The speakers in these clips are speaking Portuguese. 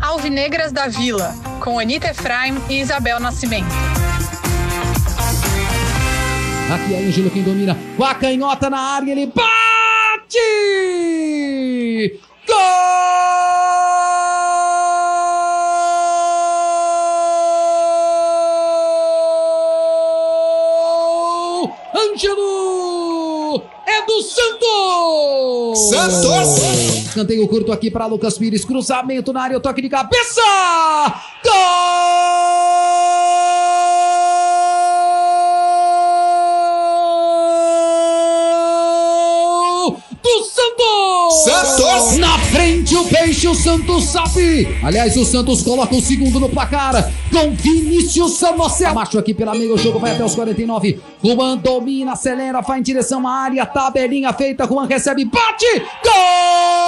Alvinegras da Vila, com Anitta Efraim e Isabel Nascimento. Aqui é Ângelo quem domina. Com a canhota na área, ele bate! Gol! Ângelo! É do Santos! Santos! Canteio curto aqui para Lucas Pires. Cruzamento na área, o toque de cabeça! Gol! Santos! Na frente o Peixe, o Santos sabe. Aliás, o Santos coloca o segundo no placar. Com Vinícius Samocel. Macho aqui pela meia, o jogo vai até os 49. Juan domina, acelera, vai em direção à área. Tabelinha feita, Juan recebe, bate! Gol!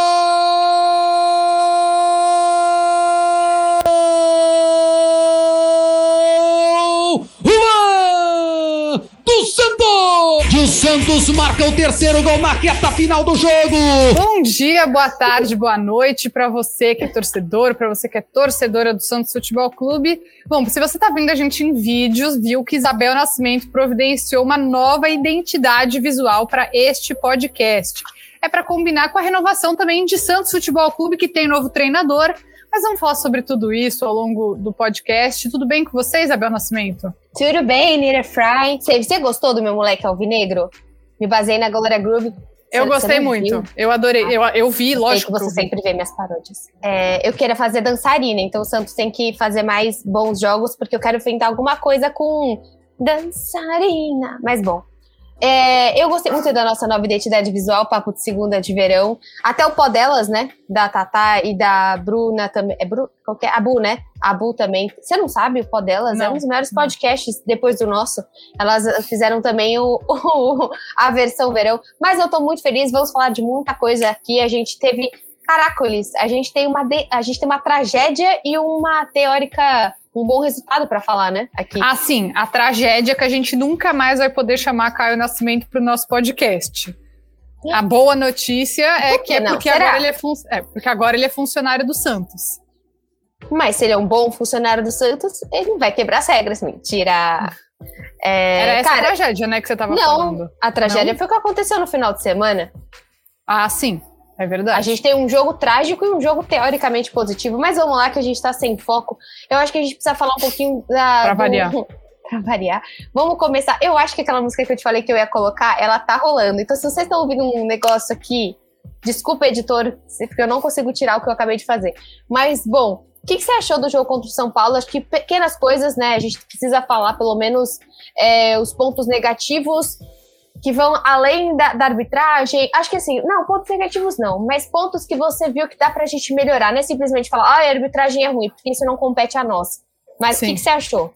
Santos! Marca o terceiro gol na reta final do jogo. Bom dia, boa tarde, boa noite para você que é torcedor, para você que é torcedora do Santos Futebol Clube. Bom, se você está vendo a gente em vídeos, viu que Isabel Nascimento providenciou uma nova identidade visual para este podcast. É para combinar com a renovação também de Santos Futebol Clube, que tem novo treinador. Mas vamos falar sobre tudo isso ao longo do podcast. Tudo bem com você, Isabel Nascimento? Tudo bem, Nira Fry. Você, gostou do meu moleque alvinegro? Me basei na Glória Groove. Eu gostei muito. viu? Eu adorei. Eu, eu vi, Sei lógico. que que você eu sempre vê minhas paródias. É, eu queria fazer dançarina, então o Santos tem que fazer mais bons jogos, porque eu quero inventar alguma coisa com dançarina. Mas bom. É, eu gostei muito da nossa nova identidade visual, papo de segunda de verão. Até o pó delas, né? Da Tatá e da Bruna também. É Bru, qual que é? A Bu, né? A Bu também. Você não sabe o pó delas? É Não. um dos maiores podcasts depois do nosso. Elas fizeram também o, o- a versão verão. Mas eu tô muito feliz, vamos falar de muita coisa aqui. A gente teve. Caracoles, a gente tem uma, de- a gente tem uma tragédia e uma teórica, um bom resultado pra falar, né? Aqui. Ah, sim, a tragédia é que a gente nunca mais vai poder chamar Caio Nascimento para o nosso podcast. A boa notícia é que que é porque, Será? agora ele é, fun- é porque agora ele é funcionário do Santos. Mas se ele é um bom funcionário do Santos, ele não vai quebrar as regras. Mentira. É, Era essa cara, tragédia, né, que você estava não, falando. a tragédia Não? foi o que aconteceu no final de semana. Ah, sim, é verdade. A gente tem um jogo trágico e um jogo teoricamente positivo, mas vamos lá que a gente tá sem foco. Eu acho que a gente precisa falar um pouquinho da. Pra do- variar. pra variar. Vamos começar. Eu acho que aquela música que eu te falei que eu ia colocar, ela tá rolando. Então, se vocês estão ouvindo um negócio aqui, desculpa, editor, porque eu não consigo tirar o que eu acabei de fazer. Mas, bom, o que, que você achou do jogo contra o São Paulo? Acho que pequenas coisas, né? A gente precisa falar, pelo menos, é, os pontos negativos que vão além da, da arbitragem. Acho que assim, não, pontos negativos não, mas pontos que você viu que dá pra gente melhorar. Não é simplesmente falar, ah, a arbitragem é ruim, porque isso não compete a nós. Mas o que, que você achou?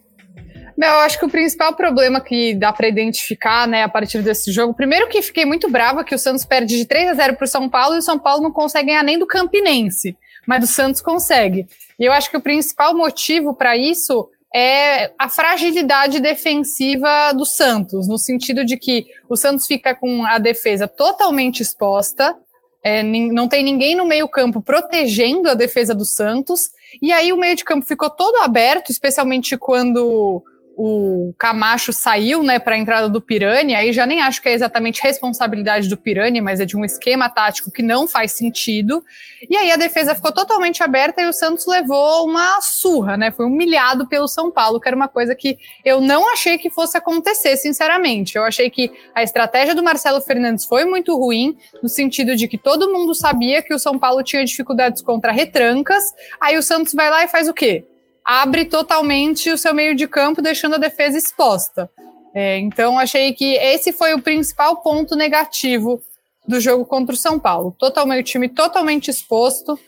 Meu, eu acho que o principal problema que dá para identificar, né, a partir desse jogo, primeiro que fiquei muito brava que o Santos perde de 3 a 0 pro São Paulo e o São Paulo não consegue ganhar nem do Campinense, mas o Santos consegue. E eu acho que o principal motivo para isso é a fragilidade defensiva do Santos, no sentido de que o Santos fica com a defesa totalmente exposta, é, não tem ninguém no meio-campo protegendo a defesa do Santos, e aí o meio de campo ficou todo aberto, especialmente quando o Camacho saiu, né, para a entrada do Pirani, aí já nem acho que é exatamente responsabilidade do Pirani, mas é de um esquema tático que não faz sentido. E aí a defesa ficou totalmente aberta e o Santos levou uma surra, né? Foi humilhado pelo São Paulo, que era uma coisa que eu não achei que fosse acontecer, sinceramente. Eu achei que a estratégia do Marcelo Fernandes foi muito ruim, no sentido de que todo mundo sabia que o São Paulo tinha dificuldades contra retrancas, aí o Santos vai lá e faz o quê? Abre totalmente o seu meio de campo, deixando a defesa exposta. É, então, achei que esse foi o principal ponto negativo do jogo contra o São Paulo. Totalmente, o time totalmente exposto.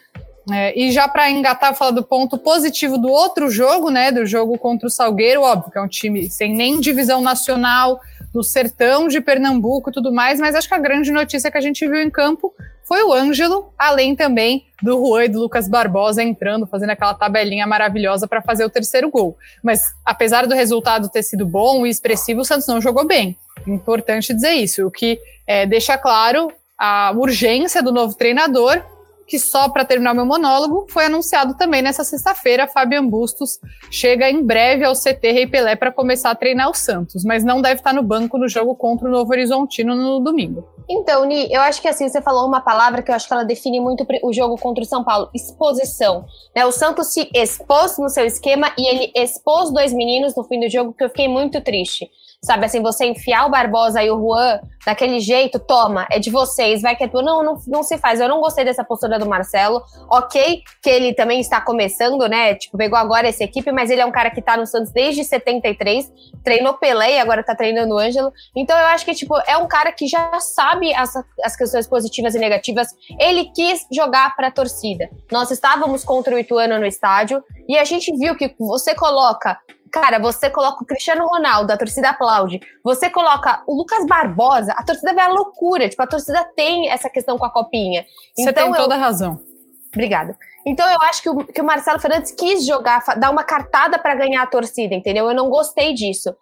É, e já para engatar, falar do ponto positivo do outro jogo, né? Do jogo contra o Salgueiro, óbvio que é um time sem nem divisão nacional, do sertão de Pernambuco e tudo mais, mas acho que a grande notícia que a gente viu em campo foi o Ângelo, além também do Juan e do Lucas Barbosa entrando, fazendo aquela tabelinha maravilhosa para fazer o terceiro gol. Mas apesar do resultado ter sido bom e expressivo, o Santos não jogou bem. Importante dizer isso, o que é, deixa claro a urgência do novo treinador que só para terminar meu monólogo, foi anunciado também nessa sexta-feira, Fabian Bustos chega em breve ao CT Rei Pelé para começar a treinar o Santos, mas não deve estar no banco no jogo contra o Novo Horizontino no domingo. Então, Ni, eu acho que assim, você falou uma palavra que eu acho que ela define muito o jogo contra o São Paulo, exposição. Né? O Santos se expôs no seu esquema e ele expôs dois meninos no fim do jogo que eu fiquei muito triste. Sabe assim, você enfiar o Barbosa e o Juan daquele jeito, toma, é de vocês, vai que é tua. Não, não, não se faz. Eu não gostei dessa postura do Marcelo. Ok, que ele também está começando, né? Tipo, pegou agora essa equipe, mas ele é um cara que tá no Santos desde 73, treinou Pelé e agora tá treinando o Ângelo. Então eu acho que, tipo, é um cara que já sabe as, as questões positivas e negativas. Ele quis jogar pra torcida. Nós estávamos contra o Ituano no estádio e a gente viu que você coloca Cara, você coloca o Cristiano Ronaldo, a torcida aplaude. Você coloca o Lucas Barbosa, a torcida vê a loucura. Tipo, a torcida tem essa questão com a copinha. Você então, tem toda a razão. Obrigada. Então eu acho que o, que o Marcelo Fernandes quis jogar, dar uma cartada para ganhar a torcida, entendeu? Eu não gostei disso.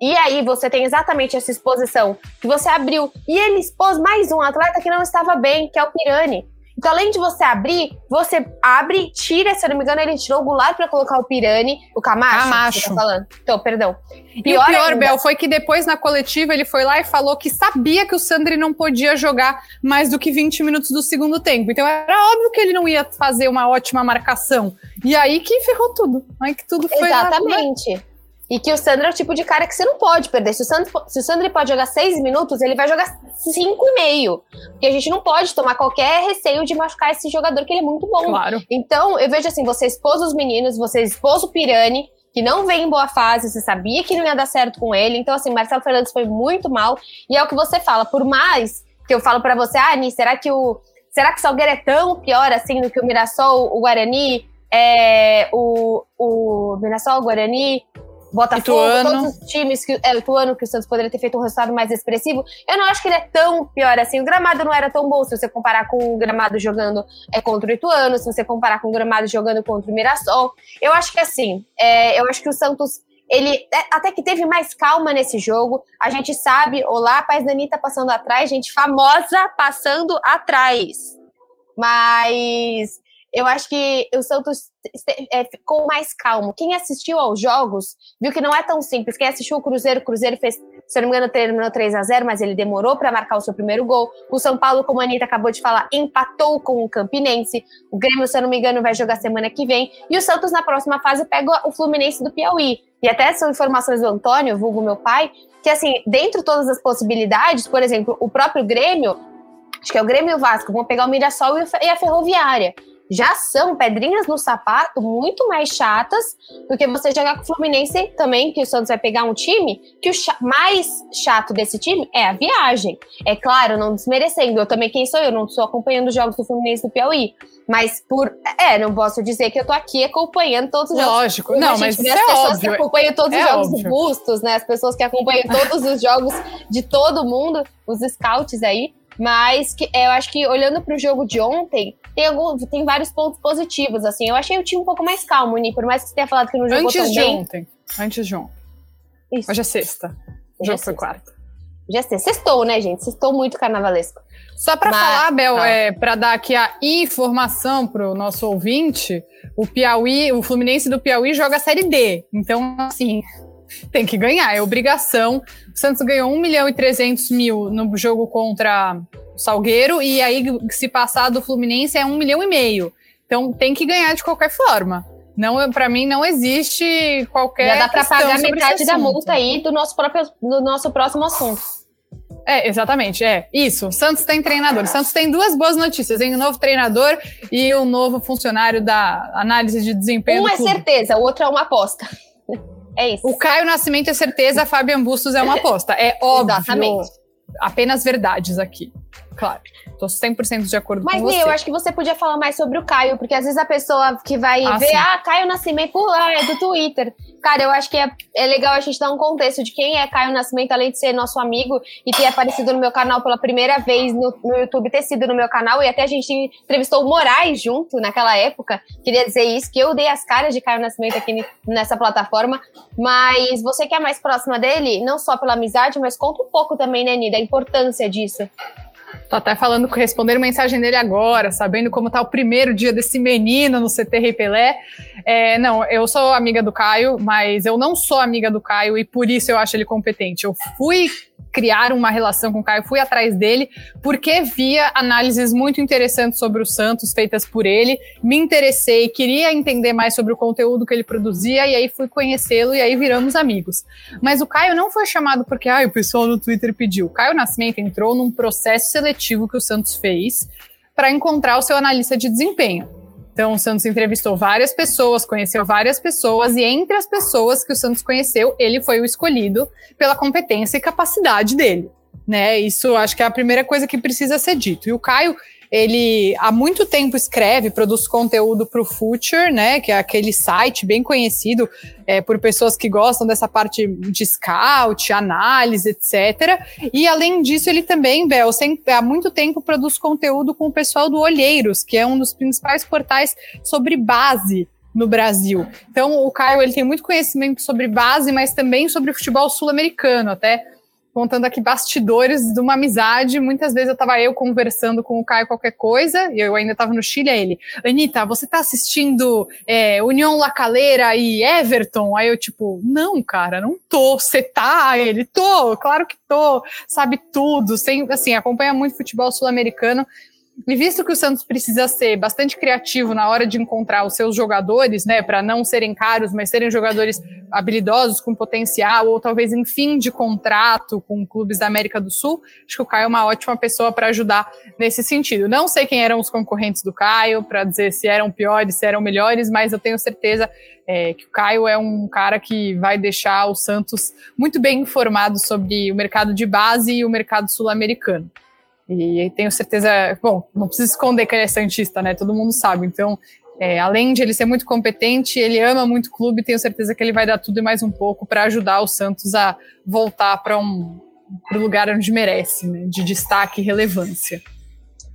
E aí você tem exatamente essa exposição que você abriu. E ele expôs mais um atleta que não estava bem, que é o Pirani. Então, além de você abrir, você abre, tira, se eu não me engano, ele tirou o Goulart para colocar o Pirani, o Camacho. Camacho. Tá falando. Então, perdão. E pior o pior, ainda, Bel, foi que depois na coletiva ele foi lá e falou que sabia que o Sandri não podia jogar mais do que 20 minutos do segundo tempo. Então era óbvio que ele não ia fazer uma ótima marcação. E aí que ferrou tudo. Aí que tudo foi. Exatamente. Lá, né? E que o Sandro é o tipo de cara que você não pode perder. Se o Sandro, se o Sandro pode jogar seis minutos, ele vai jogar cinco e meio. Porque a gente não pode tomar qualquer receio de machucar esse jogador, que ele é muito bom. Claro. Então, eu vejo assim: você expôs os meninos, você expôs o Pirani, que não vem em boa fase, você sabia que não ia dar certo com ele. Então, assim, Marcelo Fernandes foi muito mal. E é o que você fala, por mais que eu falo para você, ah, Ani, será que o. Será que o Salgueiro é tão pior assim do que o Mirassol, o Guarani, é, o, o Mirassol, o Guarani, Botafogo, Ituano. todos os times, que, é, o Ituano, que o Santos poderia ter feito um resultado mais expressivo, eu não acho que ele é tão pior assim. O gramado não era tão bom se você comparar com o gramado jogando é, contra o Ituano, se você comparar com o gramado jogando contra o Mirassol. Eu acho que assim, é, eu acho que o Santos ele é, até que teve mais calma nesse jogo. A gente sabe, olá, Paz Dani tá passando atrás, gente famosa passando atrás. Mas eu acho que o Santos é, ficou mais calmo. Quem assistiu aos jogos viu que não é tão simples. Quem assistiu o Cruzeiro, o Cruzeiro fez, se eu não me engano, terminou 3 a 0 mas ele demorou para marcar o seu primeiro gol. O São Paulo, como a Anitta acabou de falar, empatou com o Campinense. O Grêmio, se eu não me engano, vai jogar semana que vem. E o Santos, na próxima fase, pega o Fluminense do Piauí. E até são informações do Antônio, vulgo meu pai, que assim, dentro de todas as possibilidades, por exemplo, o próprio Grêmio, acho que é o Grêmio e o Vasco, vão pegar o Mirassol e a Ferroviária já são pedrinhas no sapato muito mais chatas do que você jogar com o Fluminense também, que o Santos vai pegar um time, que o mais chato desse time é a viagem. É claro, não desmerecendo, eu também quem sou eu, não estou acompanhando os jogos do Fluminense do Piauí, mas por, é, não posso dizer que eu tô aqui acompanhando todos os jogos. Lógico, não, mas as é pessoas óbvio. que acompanham todos é os jogos óbvio. Bustos, né, as pessoas que acompanham todos os jogos de todo mundo, os scouts aí, mas que, eu acho que olhando para o jogo de ontem, tem, algum, tem vários pontos positivos, assim. Eu achei o time um pouco mais calmo, Ni, por mais que você tenha falado que não jogou Antes de bem. ontem. Antes de ontem. Isso. Hoje é sexta. O jogo foi quarta. Já sei. Sextou, né, gente? Sextou muito carnavalesco. Só para falar, Bel, tá. é, para dar aqui a informação para o nosso ouvinte, o Piauí, o Fluminense do Piauí joga a Série D. Então, assim, tem que ganhar, é obrigação. O Santos ganhou 1 milhão e 300 mil no jogo contra o Salgueiro, e aí, se passar do Fluminense, é 1 milhão e meio. Então tem que ganhar de qualquer forma. Não, para mim não existe qualquer. Já dá para pagar metade da multa aí do nosso próprio do nosso próximo assunto. É, exatamente, é. Isso. Santos tem treinador. Santos tem duas boas notícias: tem um novo treinador e um novo funcionário da análise de desempenho. Um é certeza, o outro é uma aposta. É isso. O Caio Nascimento é certeza, a Fabian Bustos é uma aposta. É óbvio. Exatamente. Apenas verdades aqui. Claro. Tô 100% de acordo Mas, com você. Mas, eu acho que você podia falar mais sobre o Caio, porque às vezes a pessoa que vai ah, ver, sim. ah, Caio Nascimento, por lá, é do Twitter. Cara, eu acho que é, é legal a gente dar um contexto de quem é Caio Nascimento, além de ser nosso amigo e ter aparecido no meu canal pela primeira vez no, no YouTube, ter sido no meu canal, e até a gente entrevistou o Moraes junto naquela época. Queria dizer isso, que eu dei as caras de Caio Nascimento aqui nessa plataforma. Mas você que é mais próxima dele, não só pela amizade, mas conta um pouco também, né, Nida, a importância disso. Tô até falando, respondendo mensagem dele agora, sabendo como tá o primeiro dia desse menino no CT Rei Pelé. É, não, eu sou amiga do Caio, mas eu não sou amiga do Caio e por isso eu acho ele competente. Eu fui criar uma relação com o Caio, fui atrás dele, porque via análises muito interessantes sobre o Santos feitas por ele, me interessei, queria entender mais sobre o conteúdo que ele produzia, e aí fui conhecê-lo e aí viramos amigos. Mas o Caio não foi chamado porque ah, o pessoal no Twitter pediu. O Caio Nascimento entrou num processo seletivo que o Santos fez para encontrar o seu analista de desempenho. Então, o Santos entrevistou várias pessoas, conheceu várias pessoas, e entre as pessoas que o Santos conheceu, ele foi o escolhido pela competência e capacidade dele. Né? Isso acho que é a primeira coisa que precisa ser dito. E o Caio ele há muito tempo escreve, produz conteúdo para o Future, né, que é aquele site bem conhecido é, por pessoas que gostam dessa parte de scout, análise, etc. E além disso, ele também, Bel, há muito tempo produz conteúdo com o pessoal do Olheiros, que é um dos principais portais sobre base no Brasil. Então, o Caio ele tem muito conhecimento sobre base, mas também sobre futebol sul-americano, até contando aqui bastidores de uma amizade. Muitas vezes eu tava eu conversando com o Caio qualquer coisa, e eu ainda tava no Chile, aí ele, Anitta, você tá assistindo é, União La Calera e Everton? Aí eu, tipo, não, cara, não tô. Você tá? Ele, tô, claro que tô. Sabe tudo, sem, assim, acompanha muito futebol sul-americano. E visto que o Santos precisa ser bastante criativo na hora de encontrar os seus jogadores, né, para não serem caros, mas serem jogadores habilidosos, com potencial, ou talvez em fim de contrato com clubes da América do Sul, acho que o Caio é uma ótima pessoa para ajudar nesse sentido. Não sei quem eram os concorrentes do Caio, para dizer se eram piores, se eram melhores, mas eu tenho certeza é, que o Caio é um cara que vai deixar o Santos muito bem informado sobre o mercado de base e o mercado sul-americano. E tenho certeza, bom, não preciso esconder que ele é santista, né? Todo mundo sabe. Então, é, além de ele ser muito competente, ele ama muito o clube. Tenho certeza que ele vai dar tudo e mais um pouco para ajudar o Santos a voltar para um pro lugar onde merece, né? De destaque e relevância.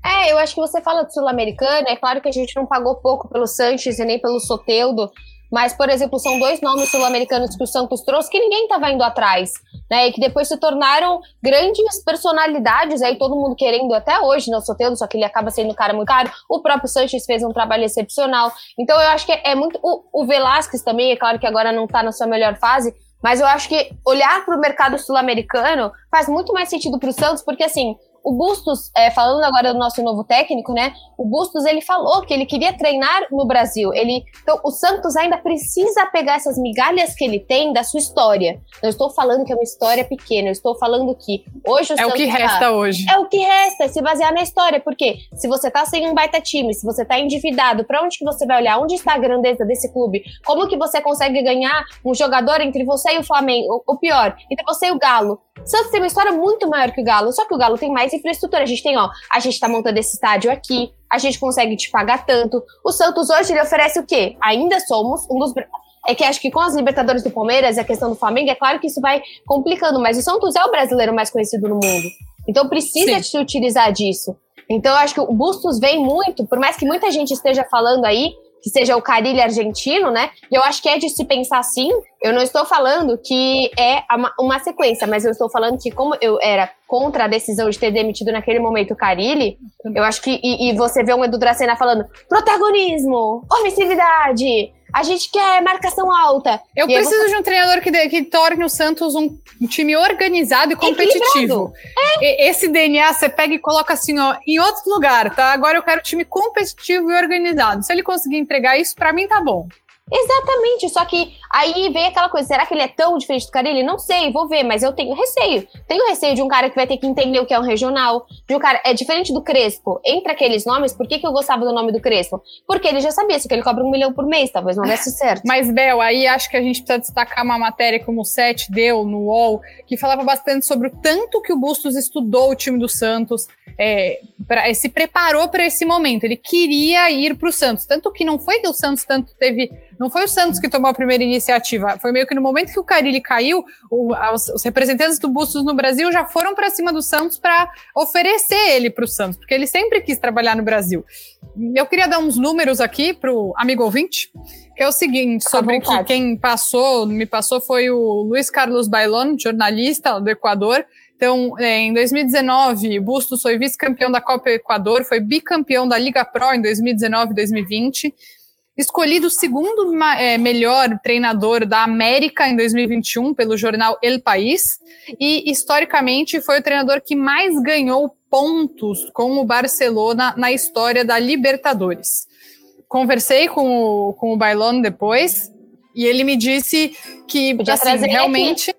É, eu acho que você fala do Sul-Americano. É claro que a gente não pagou pouco pelo Sanches e nem pelo Soteudo, mas, por exemplo, são dois nomes sul-americanos que o Santos trouxe que ninguém estava indo atrás, né? E que depois se tornaram grandes personalidades, aí todo mundo querendo até hoje, né? O Soteldo, só que ele acaba sendo um cara muito caro. O próprio Sanches fez um trabalho excepcional. Então eu acho que é, muito. O, o Velasquez também, é claro que agora não está na sua melhor fase, mas eu acho que olhar para o mercado sul-americano faz muito mais sentido para o Santos, porque assim, o Bustos, é, falando agora do nosso novo técnico, né? O Bustos ele falou que ele queria treinar no Brasil. Ele, então, o Santos ainda precisa pegar essas migalhas que ele tem da sua história. Não estou falando que é uma história pequena, eu estou falando que hoje o é Santos. É o que resta tá, hoje. É o que resta, é se basear na história. Porque se você tá sem um baita time, se você tá endividado, para onde que você vai olhar? Onde está a grandeza desse clube? Como que você consegue ganhar um jogador entre você e o Flamengo? O pior, entre você e o Galo. Santos tem uma história muito maior que o Galo, só que o Galo tem mais infraestrutura. A gente tem, ó, a gente tá montando esse estádio aqui, a gente consegue te pagar tanto. O Santos hoje ele oferece o quê? Ainda somos um dos é que acho que com as Libertadores do Palmeiras e a questão do Flamengo, é claro que isso vai complicando, mas o Santos é o brasileiro mais conhecido no mundo. Então precisa se utilizar disso. Então eu acho que o Bustos vem muito, por mais que muita gente esteja falando aí, que seja o Carilho argentino, né? E eu acho que é de se pensar assim. Eu não estou falando que é uma sequência, mas eu estou falando que, como eu era contra a decisão de ter demitido naquele momento o Carilli, eu acho que. E, e você vê um Edu Dracena falando protagonismo, ofensividade, a gente quer marcação alta. Eu e preciso de um treinador que, que torne o Santos um, um time organizado e competitivo. É. Esse DNA você pega e coloca assim, ó, em outro lugar, tá? Agora eu quero time competitivo e organizado. Se ele conseguir entregar isso, para mim tá bom. Exatamente, só que aí vem aquela coisa, será que ele é tão diferente do Carilli? Não sei, vou ver, mas eu tenho receio. Tenho receio de um cara que vai ter que entender o que é um regional, de um cara, é diferente do Crespo. Entre aqueles nomes, por que, que eu gostava do nome do Crespo? Porque ele já sabia, se que ele cobra um milhão por mês, talvez não desse certo. Mas, Bel, aí acho que a gente precisa destacar uma matéria como o Sete deu no UOL, que falava bastante sobre o tanto que o Bustos estudou o time do Santos, é, pra, se preparou para esse momento. Ele queria ir para o Santos, tanto que não foi que o Santos tanto teve não foi o Santos que tomou a primeira iniciativa, foi meio que no momento que o Carilli caiu, o, os, os, representantes do Bustos no Brasil já foram para cima do Santos para oferecer ele para o Santos, porque ele sempre quis trabalhar no Brasil. Eu queria dar uns números aqui para o amigo ouvinte, que é o seguinte, sobre que quem passou, me passou foi o Luiz Carlos Bailon, jornalista do Equador, então, é, em 2019, Bustos foi vice-campeão da Copa Equador, foi bicampeão da Liga Pro em 2019 e 2020 escolhido o segundo é, melhor treinador da América em 2021 pelo jornal El País e historicamente foi o treinador que mais ganhou pontos com o Barcelona na história da Libertadores. Conversei com o, com o Bailon depois e ele me disse que assim, realmente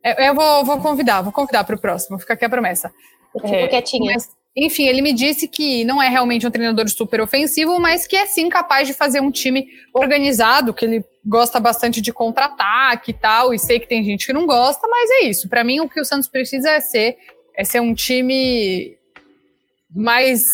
é, eu vou, vou convidar, vou convidar para o próximo, fica aqui a promessa. Tipo, é, quietinha. Mas, enfim, ele me disse que não é realmente um treinador super ofensivo, mas que é sim capaz de fazer um time organizado, que ele gosta bastante de contra-ataque e tal, e sei que tem gente que não gosta, mas é isso. Para mim, o que o Santos precisa é ser, é ser um time mais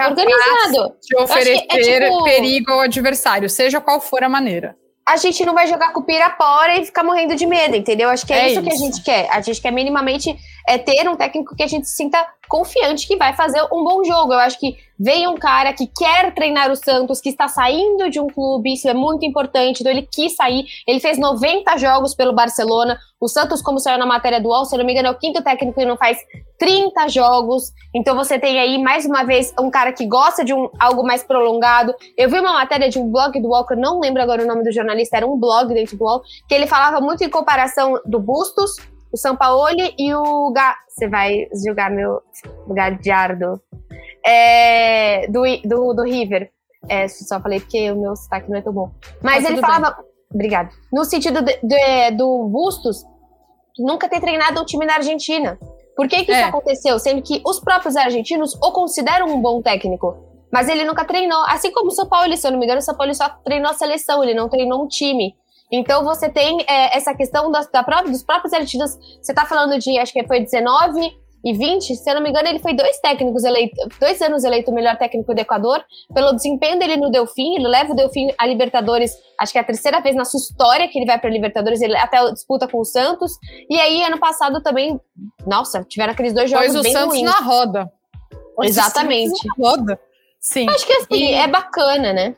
organizado de oferecer é tipo... perigo ao adversário, seja qual for a maneira a gente não vai jogar com o Pirapora e ficar morrendo de medo, entendeu? Acho que é, é isso, isso, que a gente quer. A gente quer minimamente é ter um técnico que a gente se sinta confiante que vai fazer um bom jogo. Eu acho que veio um cara que quer treinar o Santos, que está saindo de um clube, isso é muito importante. Então ele quis sair, ele fez 90 jogos pelo Barcelona. O Santos, como saiu na matéria do UOL, se não me engano, é o quinto técnico que não faz 30 jogos. Então você tem aí, mais uma vez, um cara que gosta de um, algo mais prolongado. Eu vi uma matéria de um blog do UOL, que eu não lembro agora o nome do jornalista, era um blog dentro do UOL, que ele falava muito em comparação do Bustos o Sampaoli e o Ga... Você vai julgar meu Gadiardo. É, do, do, do River. É, só falei porque o meu sotaque não é tão bom. Mas tá ele falava... Bem. Obrigada. No sentido de, de, do Bustos, nunca ter treinado um time na Argentina. Por que, que é. isso aconteceu? Sendo que os próprios argentinos o consideram um bom técnico. Mas ele nunca treinou. Assim como o São Paulo, se eu não me engano, o São Paulo só treinou a seleção, ele não treinou um time. Então você tem é, essa questão da, da própria, dos próprios artistas. Você está falando de, acho que foi 19 e 20, se eu não me engano, ele foi dois técnicos eleitos, dois anos eleito o melhor técnico do Equador, pelo desempenho dele no Delfim, ele leva o Delfim a Libertadores, acho que é a terceira vez na sua história que ele vai para Libertadores, ele até disputa com o Santos. E aí, ano passado também, nossa, tiveram aqueles dois jogos Pois o Santos ruins. na roda. Exatamente. Na roda. Sim. Acho que assim, e... é bacana, né?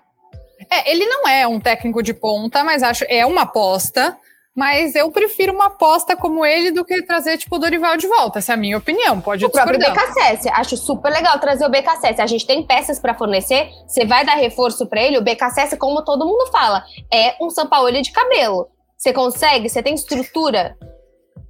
É, ele não é um técnico de ponta, mas acho é uma aposta. Mas eu prefiro uma aposta como ele do que trazer, tipo, o Dorival de volta. Essa é a minha opinião. Pode O próprio BKSS. Acho super legal trazer o BKSS. A gente tem peças para fornecer. Você vai dar reforço para ele. O BKSS, como todo mundo fala, é um São Paulo de cabelo. Você consegue? Você tem estrutura?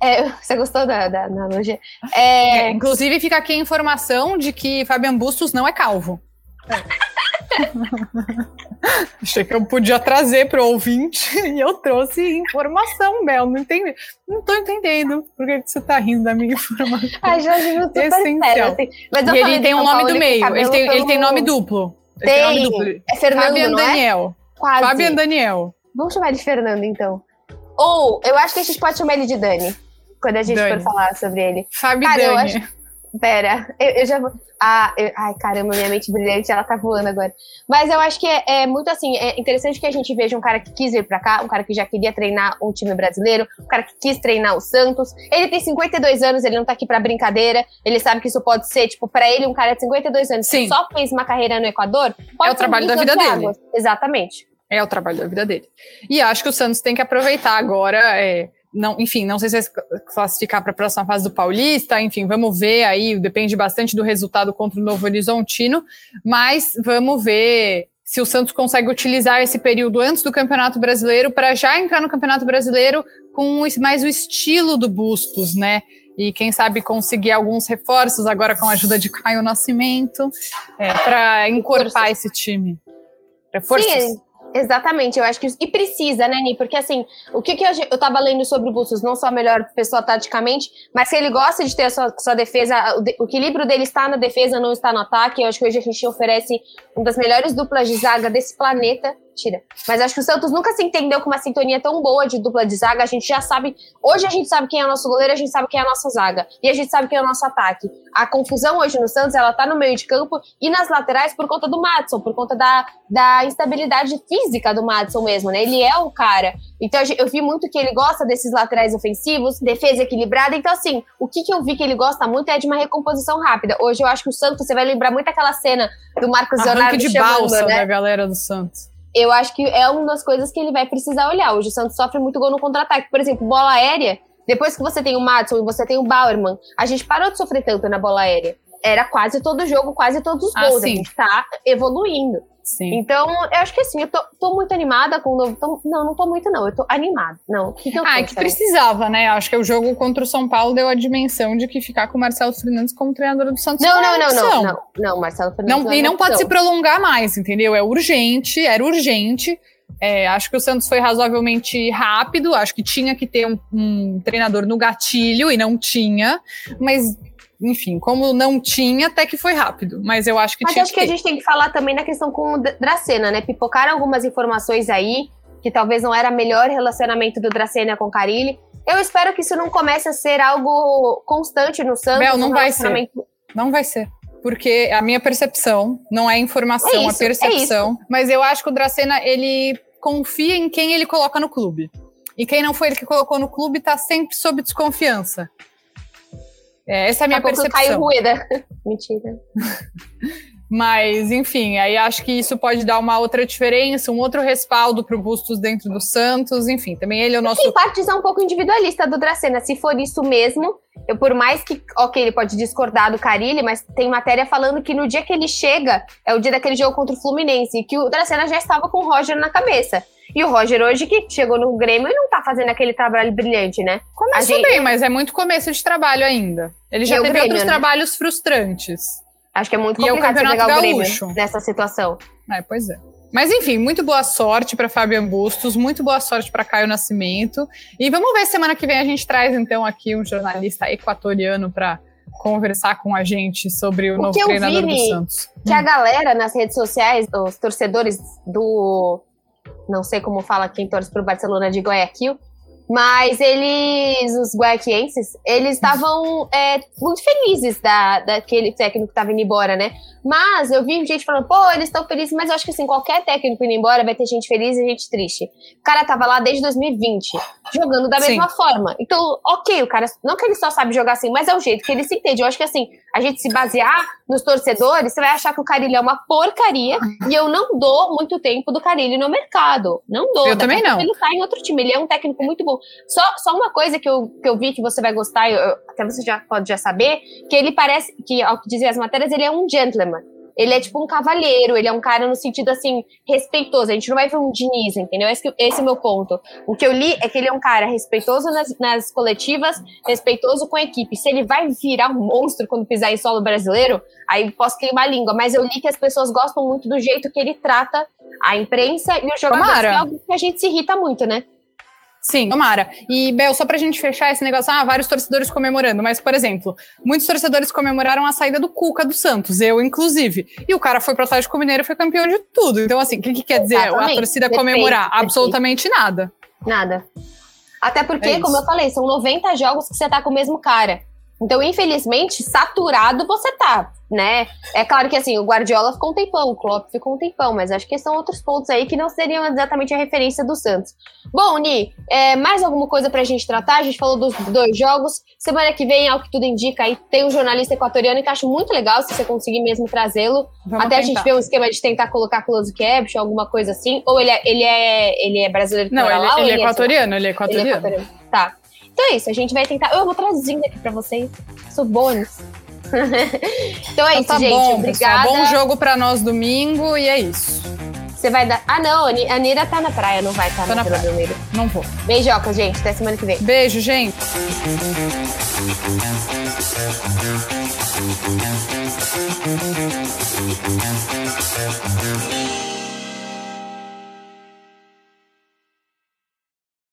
É, você gostou da, da analogia? É... É, inclusive, fica aqui a informação de que Fabian Bustos não é calvo. Achei que eu podia trazer para o ouvinte e eu trouxe informação, Bel. Não entendi. Não tô entendendo por que você tá rindo da minha informação. Ai, Jorge, não Essencial. Sério, assim. Mas e ele tem um nome do meio. Ele tem, ele tem nome duplo. Tem. tem nome duplo. É Fernando, Fabian é? Daniel. Quase. Fabian Daniel. Vamos chamar ele de Fernando, então. Ou, eu acho que a gente pode chamar ele de Dani. Quando a gente Dani. for falar sobre ele. Fábio Dani. Eu acho, Pera, eu, eu já vou. Ah, eu, ai, caramba, minha mente brilhante, ela tá voando agora. Mas eu acho que é, é, muito assim, é interessante que a gente veja um cara que quis vir pra cá, um cara que já queria treinar um time brasileiro, um cara que quis treinar o Santos. Ele tem 52 anos, ele não tá aqui pra brincadeira, ele sabe que isso pode ser, tipo, pra ele, um cara de 52 anos Sim. que só fez uma carreira no Equador, pode É o trabalho da vida dele. Exatamente. É o trabalho da vida dele. E acho que o Santos tem que aproveitar agora. É não, enfim, não sei se vai classificar para a próxima fase do Paulista, enfim, vamos ver aí, depende bastante do resultado contra o Novo Horizontino, mas vamos ver se o Santos consegue utilizar esse período antes do Campeonato Brasileiro para já entrar no Campeonato Brasileiro com mais o estilo do Bustos, né? E quem sabe conseguir alguns reforços agora com a ajuda de Caio Nascimento é, para encorpar esse time. Reforços? Sim, Exatamente, eu acho que. E precisa, né, Ni? Porque assim, o que, que eu, eu tava lendo sobre o Bustos, não só a melhor pessoa taticamente, mas que ele gosta de ter a sua, sua defesa, o, de, o, equilíbrio dele está na defesa, não está no ataque. Eu acho que hoje a gente oferece uma das melhores duplas de zaga desse planeta mentira. Mas acho que o Santos nunca se entendeu com uma sintonia tão boa de dupla de zaga. A gente já sabe. Hoje a gente sabe quem é o nosso goleiro, a gente sabe quem é a nossa zaga. E a gente sabe quem é o nosso ataque. A confusão hoje no Santos, ela tá no meio de campo e nas laterais por conta do Madison, por conta da, da instabilidade física do Madison mesmo, né? Ele é o cara. Então eu vi muito que ele gosta desses laterais ofensivos, defesa equilibrada. Então, assim, o que, que eu vi que ele gosta muito é de uma recomposição rápida. Hoje eu acho que o Santos, você vai lembrar muito aquela cena do Marcos Arranque Leonardo de chamando, balsa né? da galera do Santos eu acho que é uma das coisas que ele vai precisar olhar. Hoje o Santos sofre muito gol no contra-ataque. Por exemplo, bola aérea, depois que você tem o Madison e você tem o Bauerman, a gente parou de sofrer tanto na bola aérea. Era quase todo jogo, quase todos os Ah, gols. a sim. gente tá evoluindo. Sim. Então, eu acho que assim, eu tô, tô muito animada com o novo. tô- não, não tô muito, não. Eu tô animada. Não, o que, que eu tô? Ah, é que precisava, né? Acho que o jogo contra o São Paulo deu a dimensão de que ficar com o Marcelo Fernandes como treinador do Santos Não, é não, uma não, não, não. Não, Marcelo Fernandes. Não, é e não pode se prolongar mais, entendeu? É urgente, era urgente. É, acho que o Santos foi razoavelmente rápido. Acho que tinha que ter um, um treinador no gatilho e não tinha. Mas, enfim, como não tinha, até que foi rápido. Mas eu acho que Mas tinha acho que a ter. gente tem que falar também da questão com o Dracena, né? Pipocaram algumas informações aí, que talvez não era melhor relacionamento do Dracena com o Carilli. Eu espero que isso não comece a ser algo constante no Santos. Bel, não um vai ser. Não vai ser. Porque a minha percepção, não é informação, É é, isso, é percepção. mas eu acho que o Dracena, ele confia em quem ele coloca no clube. E quem não foi ele que colocou no clube tá sempre sob desconfiança. É, essa é a minha a o percepção. Rueda. Mentira. Mas, enfim, aí acho que isso pode dar uma outra diferença, um outro respaldo pro Bustos dentro do Santos. Enfim, também ele é o nosso. Em partes é um pouco individualista do Dracena. Se for isso mesmo, eu, por mais que, ok, ele pode discordar do Carilli, mas tem matéria falando que no dia que ele chega, é o dia daquele jogo contra o Fluminense, que o Dracena já estava com o Roger na cabeça. E o Roger hoje que chegou no Grêmio e não tá fazendo aquele trabalho brilhante, né? Começou gente- bem, mas é muito começo de trabalho ainda. Ele já E o teve Grêmio, outros né? trabalhos frustrantes. Acho que é muito E é o complicado pegar o Grêmio nessa situação. É, pois é. Mas enfim, muito boa sorte para Fabian Bustos, muito boa sorte para Caio Nascimento. E vamos ver semana que vem a gente traz então aqui um jornalista equatoriano para conversar com a gente sobre o, O novo eu vi, treinador do Santos. Que a galera nas redes sociais, os torcedores do. Não sei como fala quem torce pro Barcelona de Guayaquil, mas eles, os guayaquienses, eles estavam é, muito felizes da, daquele técnico que tava indo embora, né? Mas eu vi gente falando, pô, eles estão felizes, mas eu acho que assim, qualquer técnico indo embora vai ter gente feliz e gente triste. O cara tava lá desde 2020, jogando da Sim. mesma forma. Então, ok, o cara, não que ele só sabe jogar assim, mas é o jeito que ele se entende. Eu acho que assim, a gente se basear nos torcedores, você vai achar que o Carilli é uma porcaria e eu não dou muito tempo do Carilli no mercado. Não dou. Eu a também pouco não. Ele tá em outro time, ele é um técnico muito bom. Só, só uma coisa que eu, que eu vi que você vai gostar, eu- eu- até você já pode já saber, que ele parece, que ao que dizem as matérias, ele é um gentleman. Ele é tipo um cavalheiro, ele é um cara no sentido assim, respeitoso. A gente não vai ver um Diniz, entendeu? Esse, esse é o meu ponto. O que eu li é que ele é um cara respeitoso nas, nas coletivas, respeitoso com a equipe. Se ele vai virar um monstro quando pisar em solo brasileiro, aí posso queimar a língua. Mas eu li que as pessoas gostam muito do jeito que ele trata a imprensa e os jogadores, Tomara. que é algo que a gente se irrita muito, né? Sim, tomara. E, Bel, só pra gente fechar esse negócio, ah, vários torcedores comemorando, mas, por exemplo, muitos torcedores comemoraram a saída do Cuca do Santos, eu inclusive. E o cara foi pro Atlético Mineiro e foi campeão de tudo. Então, assim, o que, que quer dizer a Exatamente. torcida Perfeito, comemorar? perfeito. Absolutamente nada. Nada. Até porque, É como eu falei, são 90 jogos que você tá com o mesmo cara. Então, infelizmente, saturado você tá, né? É claro que assim, o Guardiola ficou um tempão, o Klopp ficou um tempão, mas acho que são outros pontos aí que não seriam exatamente a referência do Santos. Bom, Ni, é, mais alguma coisa pra gente tratar? A gente falou dos dois jogos. Semana que vem, ao que tudo indica, aí tem um jornalista equatoriano que acho muito legal, se você conseguir mesmo trazê-lo. Até a gente tentar. ver um esquema de tentar colocar close caption, alguma coisa assim. Ou ele é, ele é, ele é brasileiro Não, ele, lá, ou ele é de- equatoriano, ele é ele é equatoriano. equatoriano. Tá. Então é isso, a gente vai tentar. Eu vou traduzindo aqui pra vocês. Sou bônus. então é Então isso, tá gente. bom, Obrigada. pessoal. Bom jogo pra nós domingo e é isso. Você vai dar. Ah, não, a Ni- a Nira tá na praia, não vai estar Tô na Vila. Belmiro. Não vou. Beijoca, gente. Até semana que vem. Beijo, gente.